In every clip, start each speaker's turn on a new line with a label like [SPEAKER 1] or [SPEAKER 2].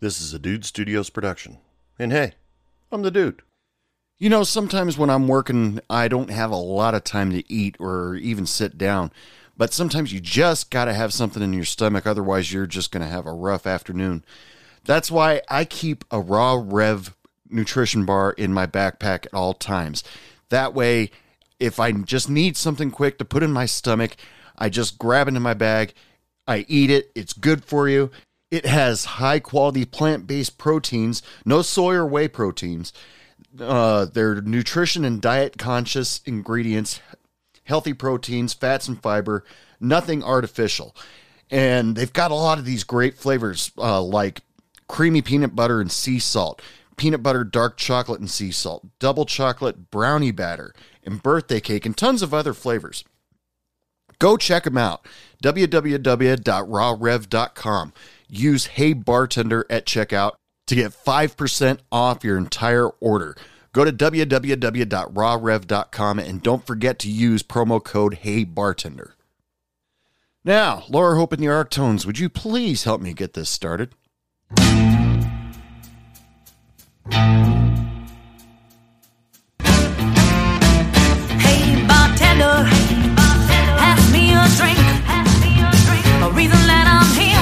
[SPEAKER 1] This is a Dude Studios production. And hey, I'm the dude.
[SPEAKER 2] You know, sometimes when I'm working, I don't have a lot of time to eat or even sit down. But sometimes you just got to have something in your stomach, otherwise, you're just going to have a rough afternoon. That's why I keep a Raw Rev nutrition bar in my backpack at all times. That way, if I just need something quick to put in my stomach, I just grab it in my bag, I eat it, it's good for you. It has high quality plant based proteins, no soy or whey proteins. Uh, they're nutrition and diet conscious ingredients, healthy proteins, fats, and fiber, nothing artificial. And they've got a lot of these great flavors uh, like creamy peanut butter and sea salt, peanut butter dark chocolate and sea salt, double chocolate brownie batter, and birthday cake, and tons of other flavors. Go check them out. www.rawrev.com. Use Hey Bartender at checkout to get 5% off your entire order. Go to www.rawrev.com and don't forget to use promo code Hey Bartender. Now, Laura Hope in the Arctones, would you please help me get this started?
[SPEAKER 3] Hey bartender, pass me a drink. A reason that I'm here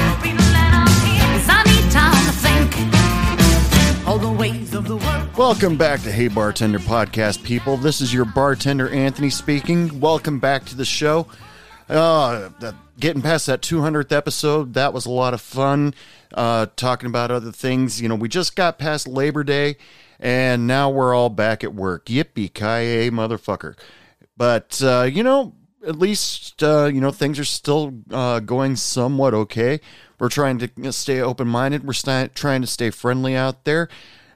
[SPEAKER 3] ways of the world.
[SPEAKER 2] Welcome back to Hey Bartender Podcast, people. This is your bartender, Anthony, speaking. Welcome back to the show. Uh, getting past that 200th episode, that was a lot of fun. Uh, talking about other things. You know, we just got past Labor Day, and now we're all back at work. Yippee ki motherfucker. But, uh, you know, at least, uh, you know, things are still uh, going somewhat okay. We're trying to stay open minded. We're st- trying to stay friendly out there.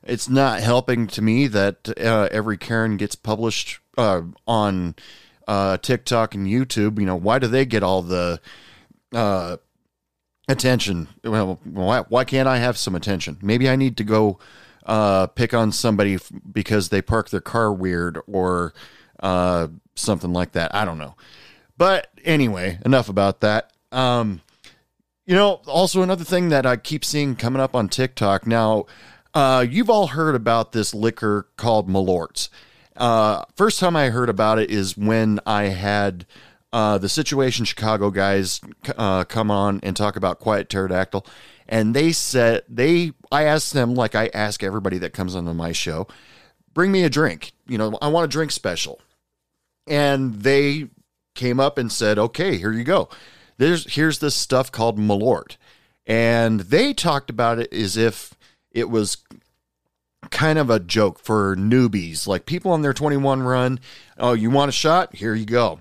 [SPEAKER 2] It's not helping to me that uh, every Karen gets published uh, on uh, TikTok and YouTube. You know, why do they get all the uh, attention? Well, why, why can't I have some attention? Maybe I need to go uh, pick on somebody f- because they park their car weird or uh, something like that. I don't know. But anyway, enough about that. Um, you know, also another thing that I keep seeing coming up on TikTok now. Uh, you've all heard about this liquor called Malort's. Uh, first time I heard about it is when I had uh, the Situation Chicago guys uh, come on and talk about Quiet Pterodactyl, and they said they. I asked them like I ask everybody that comes onto my show, bring me a drink. You know, I want a drink special, and they came up and said, "Okay, here you go. There's here's this stuff called Malort," and they talked about it as if it was kind of a joke for newbies, like people on their 21 run. Oh, you want a shot? Here you go.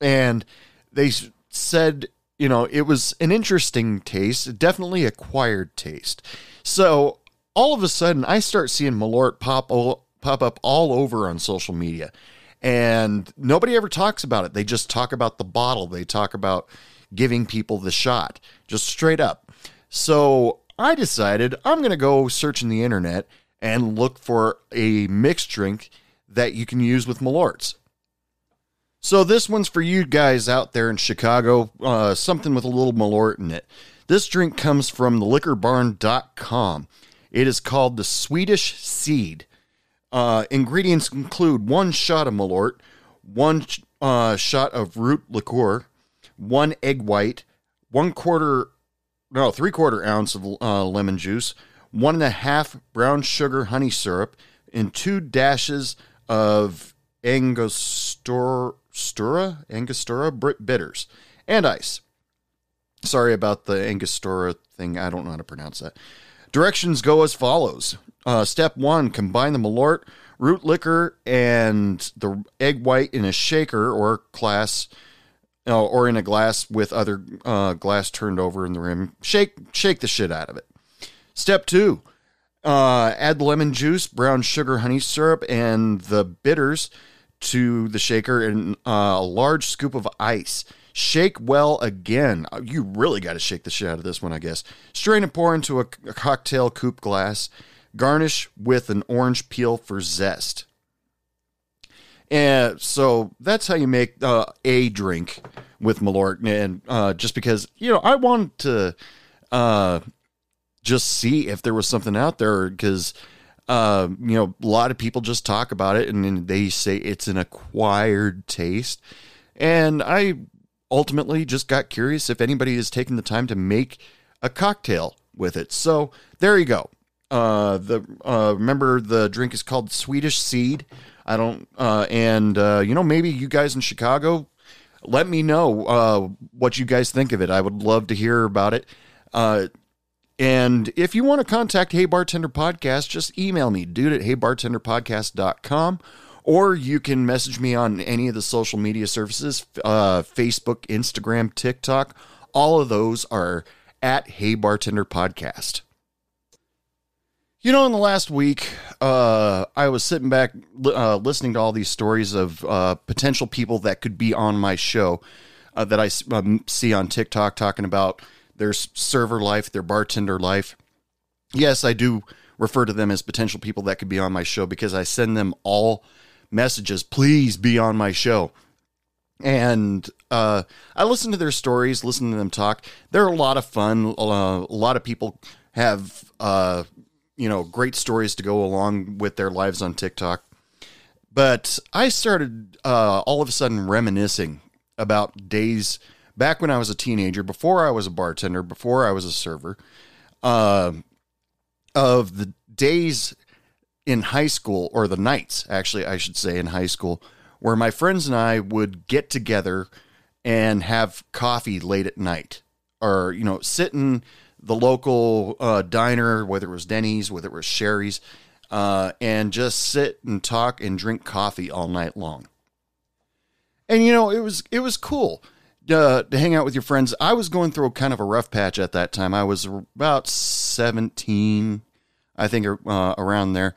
[SPEAKER 2] And they said, you know, it was an interesting taste, definitely acquired taste. So all of a sudden, I start seeing Malort pop o- pop up all over on social media, and nobody ever talks about it. They just talk about the bottle. They talk about giving people the shot, just straight up. So I decided I'm going to go search in the internet and look for a mixed drink that you can use with Malorts. So this one's for you guys out there in Chicago, uh, something with a little Malort in it. This drink comes from the liquorbarn.com. It is called the Swedish Seed. Uh, ingredients include one shot of Malort, one uh, shot of root liqueur, one egg white, one quarter, no, three quarter ounce of uh, lemon juice, one and a half brown sugar honey syrup, and two dashes of Angostura, Stura, Angostura bitters, and ice. Sorry about the Angostura thing. I don't know how to pronounce that. Directions go as follows. Uh, step one: combine the Malort, root liquor, and the egg white in a shaker or glass, uh, or in a glass with other uh, glass turned over in the rim. Shake, shake the shit out of it. Step two: uh, add lemon juice, brown sugar, honey syrup, and the bitters to the shaker and uh, a large scoop of ice. Shake well again. Uh, You really got to shake the shit out of this one, I guess. Strain and pour into a, a cocktail coupe glass. Garnish with an orange peel for zest. And so that's how you make uh, a drink with Malort. And uh, just because, you know, I wanted to uh, just see if there was something out there because uh, you know a lot of people just talk about it and, they say it's an acquired taste, and I ultimately just got curious if anybody has taken the time to make a cocktail with it. So there you go. Uh, the uh, remember the drink is called Swedish Seed. I don't, uh, and uh, you know maybe you guys in Chicago, let me know uh, what you guys think of it. I would love to hear about it. Uh, and if you want to contact Hey Bartender Podcast, just email me, dude at heybartenderpodcast.com, or you can message me on any of the social media services uh, Facebook, Instagram, TikTok. All of those are at Hey Bartender Podcast. You know, in the last week, uh, I was sitting back uh, listening to all these stories of uh, potential people that could be on my show uh, I um, see on TikTok talking about their server life, their bartender life. Yes, I do refer to them as potential people that could be on my show because I send them all messages. Please be on my show. And uh, I listen to their stories, listen to them talk. They're a lot of fun. A lot of people have, uh, you know, great stories to go along with their lives on TikTok. But I started uh, all of a sudden reminiscing about days back when I was a teenager, before I was a bartender, before I was a server, uh, of the days in high school, or the nights, actually, I should say, in high school, where my friends and I would get together and have coffee late at night, or you know, sit in the local uh, diner, whether it was Denny's, whether it was Sherry's, uh, and just sit and talk and drink coffee all night long. And you know, it was it was cool uh, to hang out with your friends. I was going through kind of a rough patch at that time. I was about seventeen, I think, uh, around there,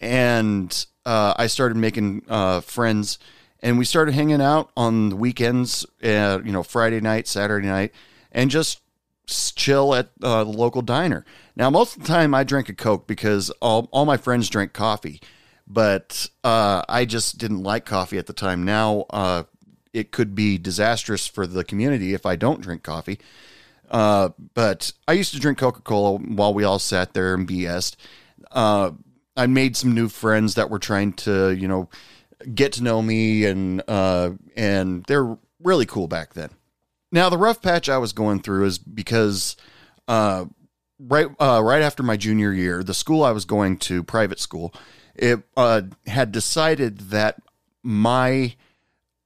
[SPEAKER 2] and uh, I started making uh, friends, and we started hanging out on the weekends. You know, Friday night, Saturday night, and just chill at uh, the local diner. Now, most of the time, I drink a Coke because all all my friends drink coffee, but uh, I just didn't like coffee at the time. Now, uh, it could be disastrous for the community if I don't drink coffee. Uh, but I used to drink Coca Cola while we all sat there and BS'd. Uh, I made some new friends that were trying to, you know, get to know me, and uh, and they're really cool back then. Now the rough patch I was going through is because uh, right uh, right after my junior year, the school I was going to, private school, it uh, had decided that my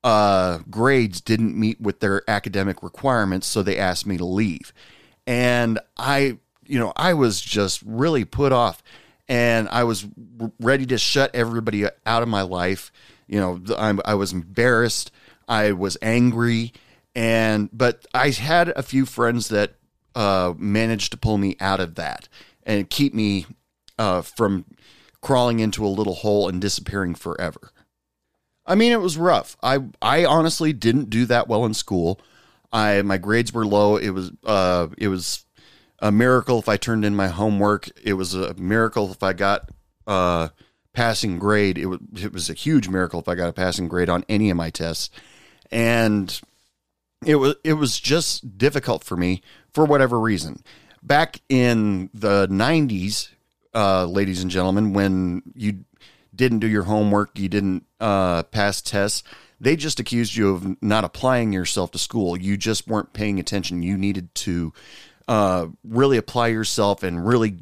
[SPEAKER 2] uh, grades didn't meet with their academic requirements, so they asked me to leave. And I, you know, I was just really put off, and I was ready to shut everybody out of my life. You know, I'm, I was embarrassed. I was angry, and but I had a few friends that uh, managed to pull me out of that and keep me uh, from crawling into a little hole and disappearing forever. I mean, it was rough. I I honestly didn't do that well in school. I my grades were low. It was uh it was a miracle if I turned in my homework. It was a miracle if I got uh passing grade. It was it was a huge miracle if I got a passing grade on any of my tests. And it was it was just difficult for me for whatever reason. Back in the 90s, uh ladies and gentlemen, when you didn't do your homework, you didn't uh, pass tests. They just accused you of not applying yourself to school. You just weren't paying attention. You needed to uh, really apply yourself and really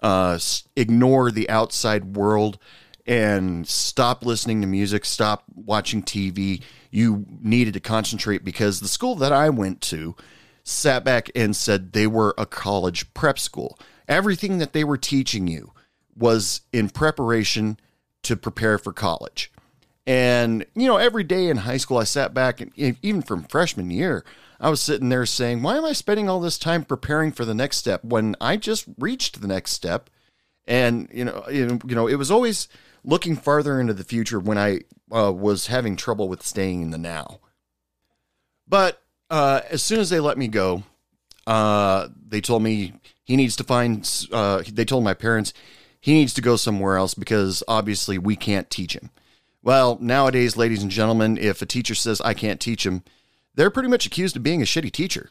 [SPEAKER 2] uh, ignore the outside world and stop listening to music, stop watching TV. You needed to concentrate because the school that I went to sat back and said they were a college prep school. Everything that they were teaching you was in preparation to prepare for college. And, you know, every day in high school, I sat back and even from freshman year, I was sitting there saying, why am I spending all this time preparing for the next step when I just reached the next step? And, you know, you know, it was always looking farther into the future when I uh, was having trouble with staying in the now. But uh, as soon as they let me go, uh, they told me he needs to find, uh, they told my parents he needs to go somewhere else because obviously we can't teach him. Well, nowadays, ladies and gentlemen, if a teacher says I can't teach him, they're pretty much accused of being a shitty teacher.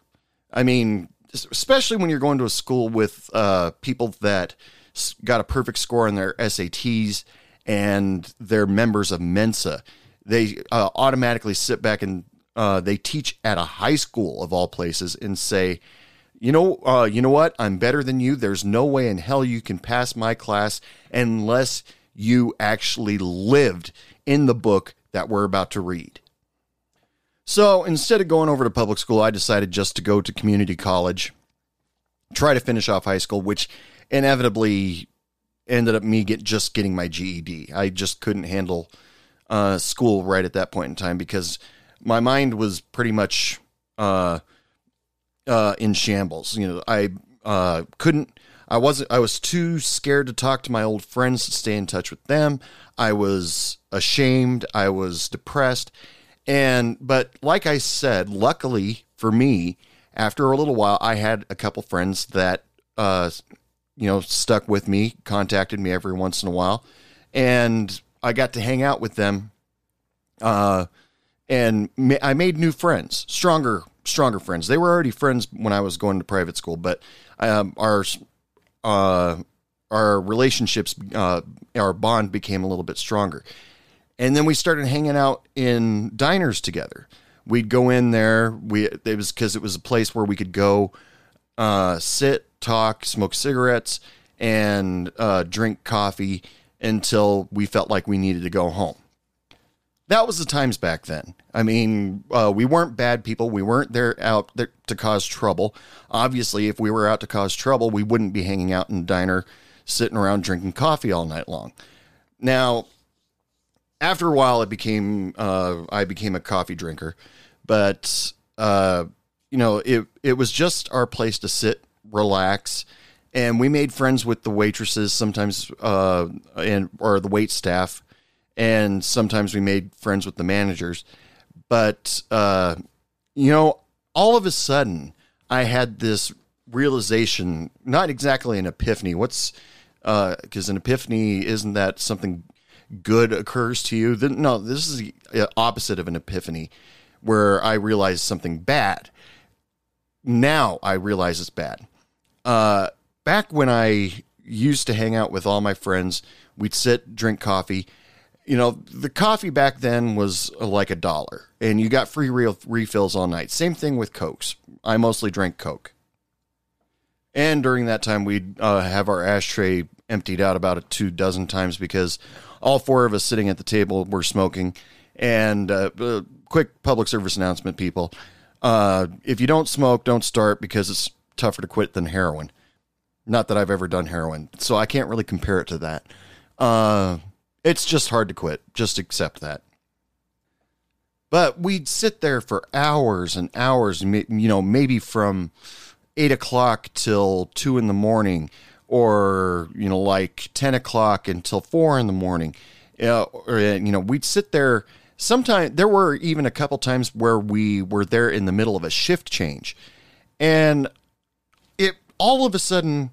[SPEAKER 2] I mean, especially when you're going to a school with uh, people that got a perfect score on their SATs and they're members of Mensa. They uh, automatically sit back and uh, they teach at a high school of all places and say, you know, uh, you know what? I'm better than you. There's no way in hell you can pass my class unless you actually lived in the book that we're about to read. So instead of going over to public school, I decided just to go to community college, try to finish off high school, which inevitably ended up me get just getting my GED. I just couldn't handle uh, school right at that point in time because my mind was pretty much uh, uh, in shambles. You know, I uh, couldn't. I wasn't. I was too scared to talk to my old friends to stay in touch with them. I was ashamed. I was depressed. And but like I said, luckily for me, after a little while, I had a couple friends that uh, you know stuck with me, contacted me every once in a while, and I got to hang out with them. Uh, and ma- I made new friends, stronger, stronger friends. They were already friends when I was going to private school, but um, our uh, our relationships, uh, our bond became a little bit stronger. And then we started hanging out in diners together. We'd go in there. We it was because it was a place where we could go, uh, sit, talk, smoke cigarettes, and uh, drink coffee until we felt like we needed to go home. That was the times back then. I mean, uh, we weren't bad people. We weren't there out there to cause trouble. Obviously, if we were out to cause trouble, we wouldn't be hanging out in a diner, sitting around drinking coffee all night long. Now, after a while, it became uh, I became a coffee drinker, but uh, you know, it it was just our place to sit, relax, and we made friends with the waitresses sometimes, uh, and or the wait staff, and sometimes we made friends with the managers. But uh, you know, all of a sudden, I had this realization, not exactly an epiphany. What's because an epiphany isn't that something good occurs to you. No, this is the opposite of an epiphany, where I realize something bad. Now I realize it's bad. Uh, back when I used to hang out with all my friends, we'd sit, drink coffee. You know, the coffee back then was like a dollar, and you got free real refills all night. Same thing with Cokes. I mostly drank Coke. And during that time, we'd uh, have our ashtray emptied out about a two dozen times because all four of us sitting at the table were smoking. And uh, uh, quick public service announcement, people: uh, if you don't smoke, don't start because it's tougher to quit than heroin. Not that I've ever done heroin, so I can't really compare it to that. Uh, it's just hard to quit. Just accept that. But we'd sit there for hours and hours, you know, maybe from eight o'clock till two in the morning, or you know, like ten o'clock until four in the morning. Uh, or, you know, we'd sit there. Sometimes there were even a couple times where we were there in the middle of a shift change, and all of a sudden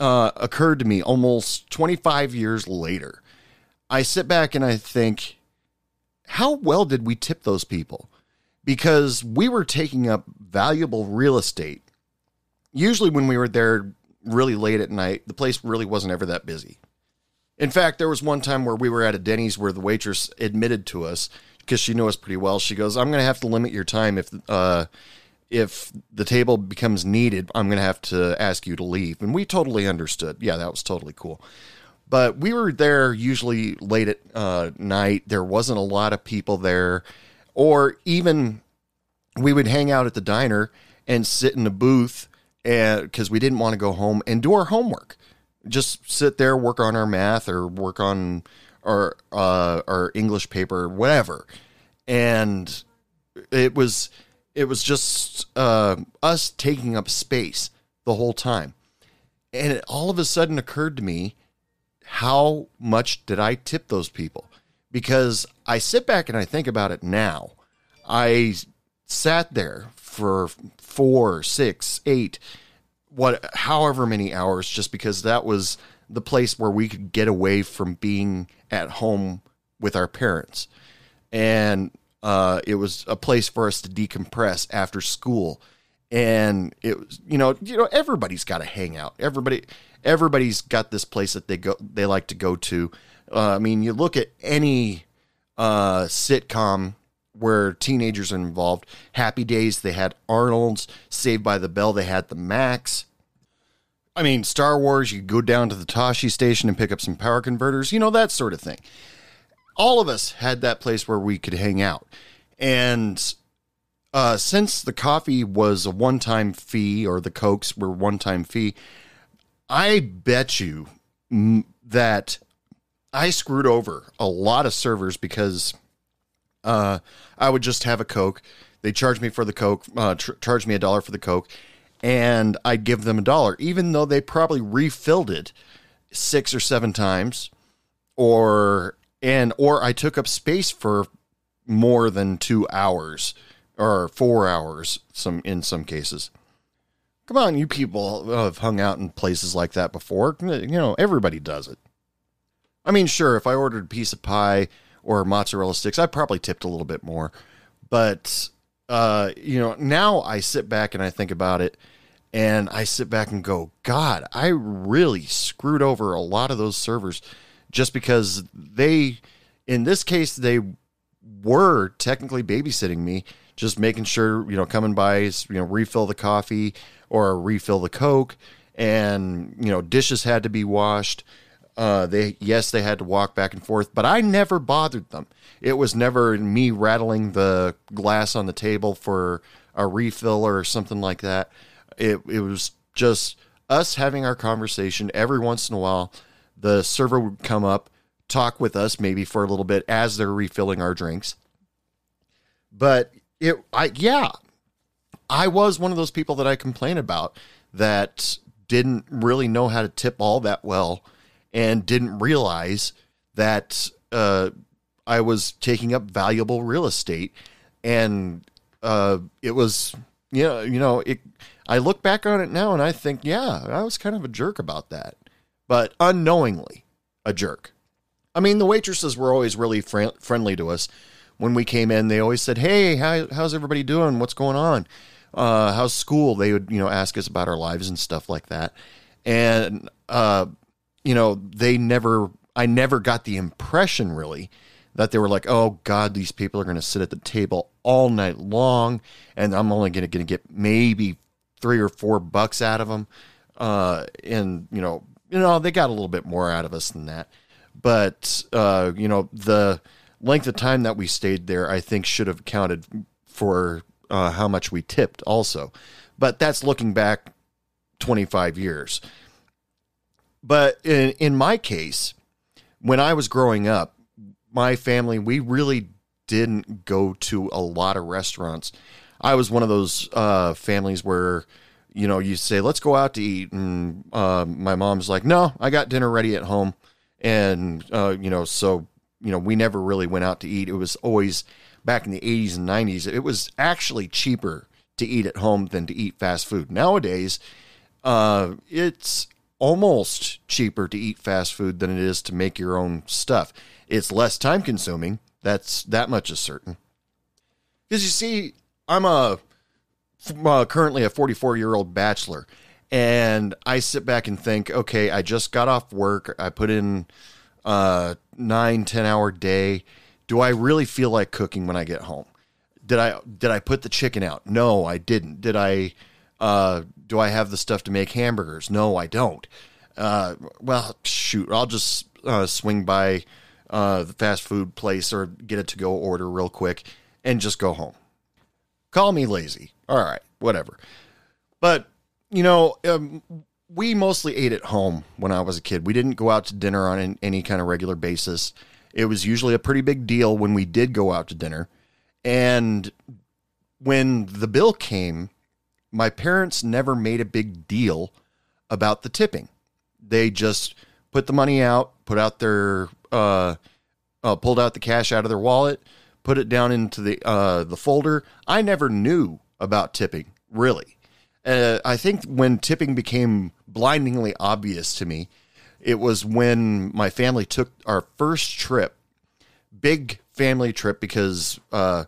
[SPEAKER 2] uh, occurred to me almost 25 years later. I sit back and I think, how well did we tip those people? Because we were taking up valuable real estate. Usually, when we were there really late at night, the place really wasn't ever that busy. In fact, there was one time where we were at a Denny's where the waitress admitted to us because she knew us pretty well. She goes, "I'm going to have to limit your time if uh, if the table becomes needed. I'm going to have to ask you to leave." And we totally understood. Yeah, that was totally cool. But we were there usually late at uh, night. There wasn't a lot of people there, or even we would hang out at the diner and sit in a booth because we didn't want to go home and do our homework. Just sit there, work on our math or work on our uh, our English paper, whatever. And it was it was just uh, us taking up space the whole time. And it all of a sudden occurred to me, how much did I tip those people? Because I sit back and I think about it now. I sat there for four, six, eight, what, however many hours, just because that was the place where we could get away from being at home with our parents. And uh, it was a place for us to decompress after school. and it was you know you know everybody's got to hang out. Everybody everybody's got this place that they go they like to go to. Uh, I mean, you look at any uh, sitcom where teenagers are involved. Happy Days, they had Arnold's. Saved by the Bell, they had the Max. I mean, Star Wars, you go down to the Tosche Station and pick up some power converters, you know, that sort of thing. All of us had that place where we could hang out. And uh, since the coffee was a one time fee or the Cokes were one time fee, I bet you that I screwed over a lot of servers because uh, I would just have a Coke. They charge me for the Coke, uh, tr- charge me a dollar for the Coke, and I'd give them a dollar, even though they probably refilled it six or seven times, or and or I took up space for more than two hours or four hours. Some in some cases. Come on, you people have hung out in places like that before. You know, everybody does it. I mean, sure, if I ordered a piece of pie or mozzarella sticks, I probably tipped a little bit more. But uh, you know, now I sit back and I think about it and I sit back and go, God, I really screwed over a lot of those servers just because they in this case they were technically babysitting me, just making sure, you know, coming by, you know, refill the coffee or refill the Coke and, you know, dishes had to be washed. Uh, they yes, they had to walk back and forth, but I never bothered them. It was never me rattling the glass on the table for a refill or something like that. It it was just us having our conversation every once in a while. The server would come up, talk with us maybe for a little bit as they're refilling our drinks. But it I yeah, I was one of those people that I complain about that didn't really know how to tip all that well and didn't realize that uh, I was taking up valuable real estate, and uh, it was you know you know it. I look back on it now and I think, yeah, I was kind of a jerk about that, but unknowingly a jerk. I mean, the waitresses were always really fr- friendly to us. When we came in, they always said, "Hey, how, how's everybody doing? What's going on? Uh, how's school?" They would, you know, ask us about our lives and stuff like that. And uh, you know, they never, I never got the impression really that they were like, oh God, these people are going to sit at the table all night long, and I'm only going to get maybe three or four bucks out of them. Uh, and you know, you know, they got a little bit more out of us than that. But uh, you know, the length of time that we stayed there, I think, should have counted for uh, how much we tipped, also. But that's looking back 25 years. But in, in my case, when I was growing up, my family, we really didn't go to a lot of restaurants. I was one of those uh, families where, you know, you say, let's go out to eat. And uh, my mom's like, no, I got dinner ready at home. And, uh, you know, so, you know, we never really went out to eat. It was always back in the 80s and 90s, it was actually cheaper to eat at home than to eat fast food. Nowadays, uh, it's almost cheaper to eat fast food than it is to make your own stuff. It's less time consuming. That's that much is certain. Because you see, I'm a uh, currently a 44 year old bachelor, and I sit back and think, okay, I just got off work. I put in a nine, 10 hour day. Do I really feel like cooking when I get home? Did I did I put the chicken out? No, I didn't. Did I uh, do I have the stuff to make hamburgers? No, I don't. Uh, well, shoot, I'll just uh, swing by uh, the fast food place or get a to go order real quick and just go home. Call me lazy. All right, whatever. But, you know, um, we mostly ate at home when I was a kid. We didn't go out to dinner on any kind of regular basis. It was usually a pretty big deal when we did go out to dinner. And when the bill came, my parents never made a big deal about the tipping. They just put the money out, put out their, uh, uh, pulled out the cash out of their wallet, put it down into the uh, the folder. I never knew about tipping really. Uh, I think when tipping became blindingly obvious to me, it was when my family took our first trip, big family trip, because uh,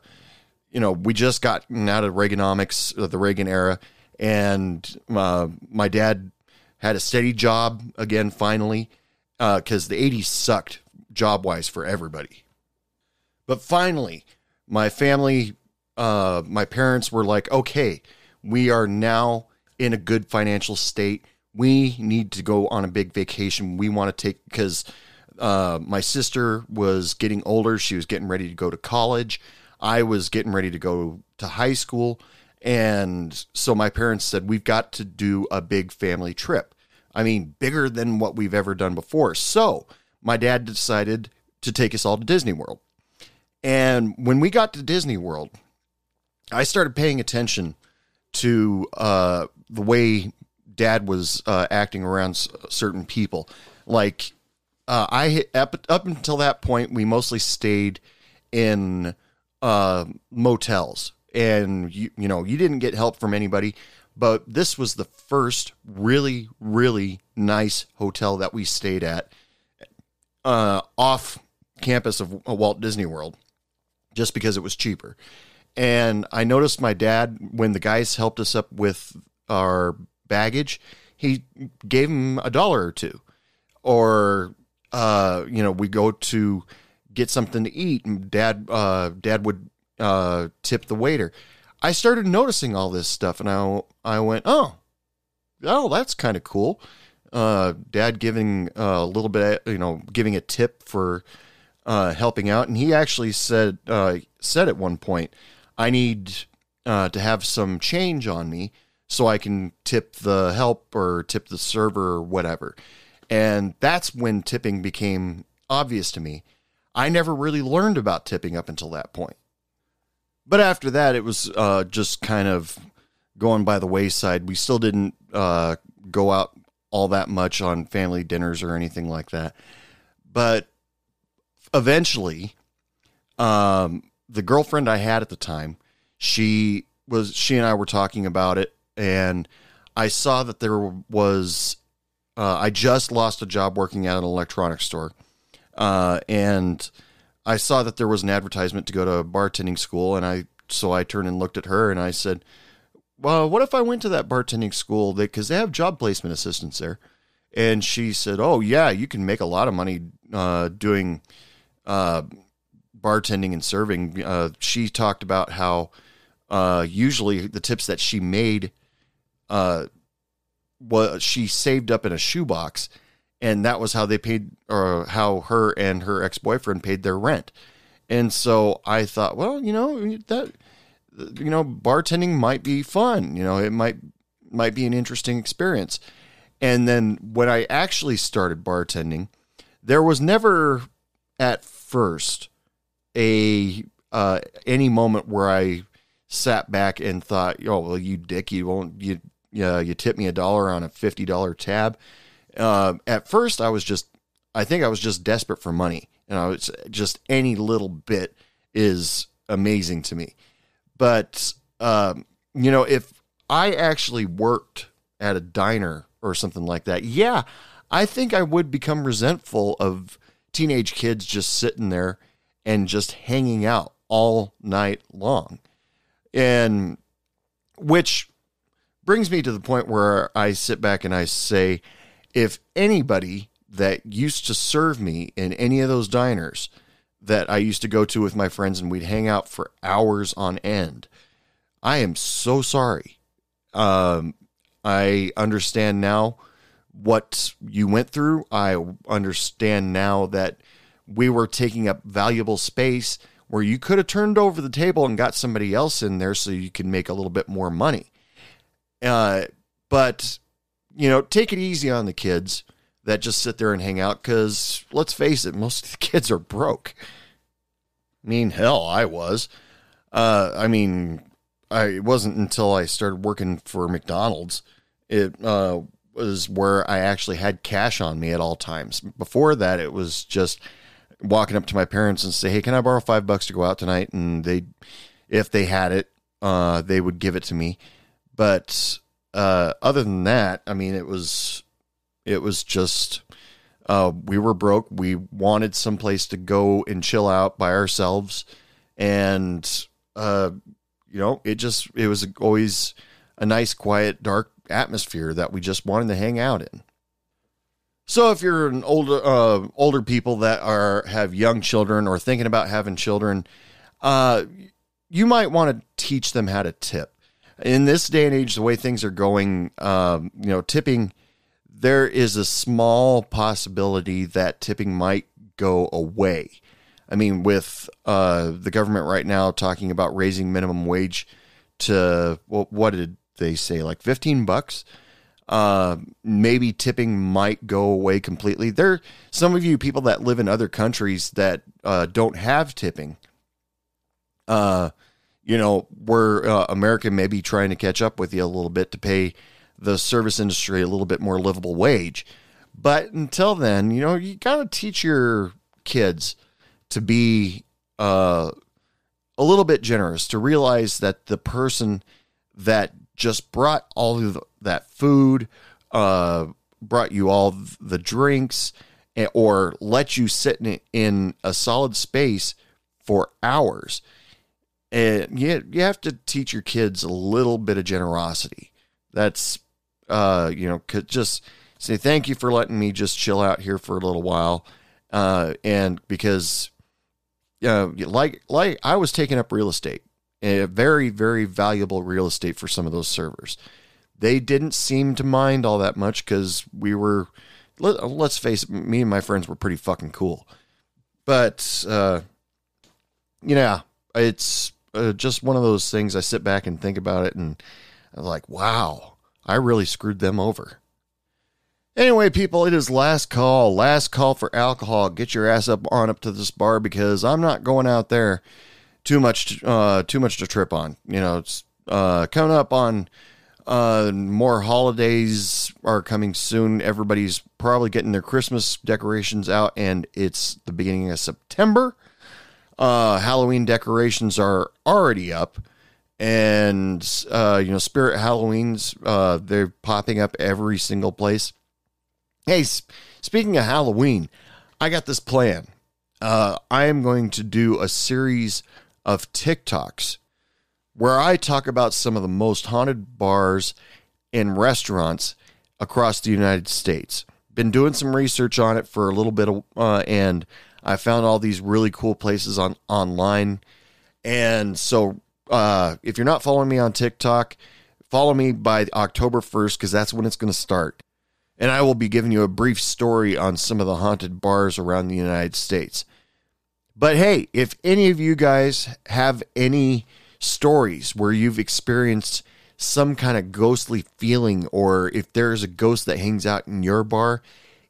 [SPEAKER 2] you know, we just gotten out of Reaganomics, uh, the Reagan era, and uh, my dad had a steady job again finally because the 80s sucked job wise for everybody. But finally, my family, uh, my parents were like, okay, we are now in a good financial state. We need to go on a big vacation. We want to take, because uh, my sister was getting older. She was getting ready to go to college. I was getting ready to go to high school. And so my parents said, we've got to do a big family trip. I mean, bigger than what we've ever done before. So my dad decided to take us all to Disney World. And when we got to Disney World, I started paying attention to uh, the way dad was uh, acting around s- certain people. Like, uh, I up, up until that point, we mostly stayed in uh, motels, and you you know you didn't get help from anybody. But this was the first really really nice hotel that we stayed at uh, off campus of Walt Disney World, just because it was cheaper. And I noticed my dad when the guys helped us up with our baggage, he gave him a dollar or two, or uh, you know, we go to get something to eat, and dad, uh, dad would uh, tip the waiter. I started noticing all this stuff, and I, I went, oh, oh, that's kind of cool. Uh, dad giving uh, a little bit, you know, giving a tip for uh, helping out, and he actually said uh, said at one point, I need uh, to have some change on me so I can tip the help or tip the server or whatever. And that's when tipping became obvious to me. I never really learned about tipping up until that point. But after that, it was uh, just kind of going by the wayside. We still didn't uh, go out all that much on family dinners or anything like that. But eventually, um, the girlfriend I had at the time, she was she and I were talking about it, and I saw that there was. Uh, I just lost a job working at an electronics store, uh, and I saw that there was an advertisement to go to a bartending school, and I so I turned and looked at her, and I said, "Well, what if I went to that bartending school? Because they, have job placement assistants there." And she said, "Oh yeah, you can make a lot of money uh, doing uh, bartending and serving." Uh, she talked about how uh, usually the tips that she made uh, was she saved up in a shoebox, and that was how they paid, or how her and her ex boyfriend paid their rent. And so I thought, well, you know that you know bartending might be fun. You know, it might might be an interesting experience. And then when I actually started bartending, there was never at first a uh, any moment where I sat back and thought, "Oh, well, you dick, you won't you uh, you tip me a dollar on a fifty dollar tab." Uh, at first, I was just, I think I was just desperate for money, and I was just any little bit is amazing to me. But um, you know, if I actually worked at a diner or something like that, yeah, I think I would become resentful of teenage kids just sitting there and just hanging out all night long. And which brings me to the point where I sit back and I say, if anybody that used to serve me in any of those diners that I used to go to with my friends and we'd hang out for hours on end, I am so sorry. Um, I understand now what you went through. I understand now that we were taking up valuable space where you could have turned over the table and got somebody else in there so you can make a little bit more money. Uh, but, you know, take it easy on the kids that just sit there and hang out because let's face it, most of the kids are broke. I mean, hell, I was. Uh, I mean, I it wasn't until I started working for McDonald's it uh, was where I actually had cash on me at all times. Before that, it was just walking up to my parents and say, "Hey, can I borrow five bucks to go out tonight?" And they, if they had it, uh, they would give it to me. But uh, other than that, I mean, it was it was just uh, we were broke. We wanted someplace to go and chill out by ourselves, and uh, you know, it just it was always a nice, quiet, dark atmosphere that we just wanted to hang out in. So if you're an older uh, older people that are have young children or thinking about having children, uh, you might want to teach them how to tip. In this day and age, the way things are going, um, you know, tipping, there is a small possibility that tipping might go away. I mean, with uh, the government right now talking about raising minimum wage to well, what did they say, like fifteen bucks? Uh, maybe tipping might go away completely. There, some of you people that live in other countries that uh, don't have tipping. Uh, you know, where uh, America may be trying to catch up with you a little bit to pay the service industry a little bit more livable wage. But until then, you know, you got to teach your kids to be uh, a little bit generous, to realize that the person that just brought all of that food, uh, brought you all the drinks, eh, or let you sit in, in a solid space for hours. And you, you have to teach your kids a little bit of generosity. That's, uh, you know, just say thank you for letting me just chill out here for a little while. Uh, and because uh, like like I was taking up real estate, very very valuable real estate for some of those servers. They didn't seem to mind all that much because we were. Let, us face it, me and my friends were pretty fucking cool. But uh, you know, it's uh, just one of those things. I sit back and think about it, and I'm like, wow, I really screwed them over. Anyway, people, it is last call. Last call for alcohol. Get your ass up on up to this bar because I'm not going out there too much uh too much to trip on. You know, it's uh coming up on uh more holidays are coming soon. Everybody's probably getting their Christmas decorations out and it's the beginning of September. Uh Halloween decorations are already up and uh you know Spirit Halloweens uh they're popping up every single place Hey, speaking of Halloween, I got this plan. Uh, I am going to do a series of TikToks where I talk about some of the most haunted bars and restaurants across the United States. Been doing some research on it for a little bit, uh, and I found all these really cool places on online. And so, uh, if you're not following me on TikTok, follow me by October 1st because that's when it's going to start and I will be giving you a brief story on some of the haunted bars around the United States. But hey, if any of you guys have any stories where you've experienced some kind of ghostly feeling, or if there's a ghost that hangs out in your bar,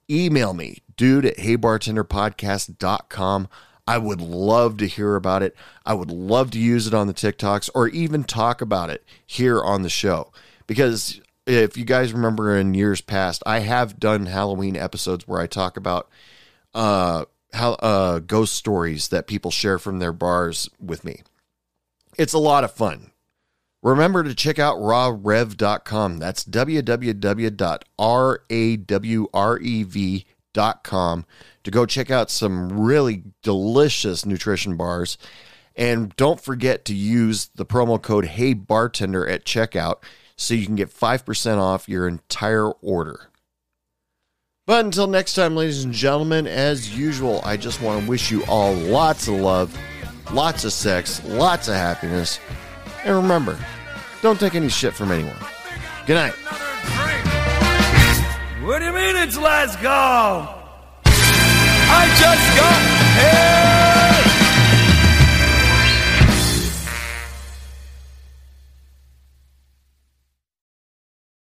[SPEAKER 2] email me, dude at heybartenderpodcast.com. I would love to hear about it. I would love to use it on the TikToks or even talk about it here on the show because if you guys remember in years past, I have done Halloween episodes where I talk about uh how uh ghost stories that people share from their bars with me. It's a lot of fun. Remember to check out rawrev.com. That's www.rawrev.com to go check out some really delicious nutrition bars. And don't forget to use the promo code Hey Bartender at checkout so you can get 5% off your entire order. But until next time, ladies and gentlemen, as usual, I just want to wish you all lots of love, lots of sex, lots of happiness. And remember, don't take any shit from anyone. Good night.
[SPEAKER 4] What do you mean it's last call? I just got here.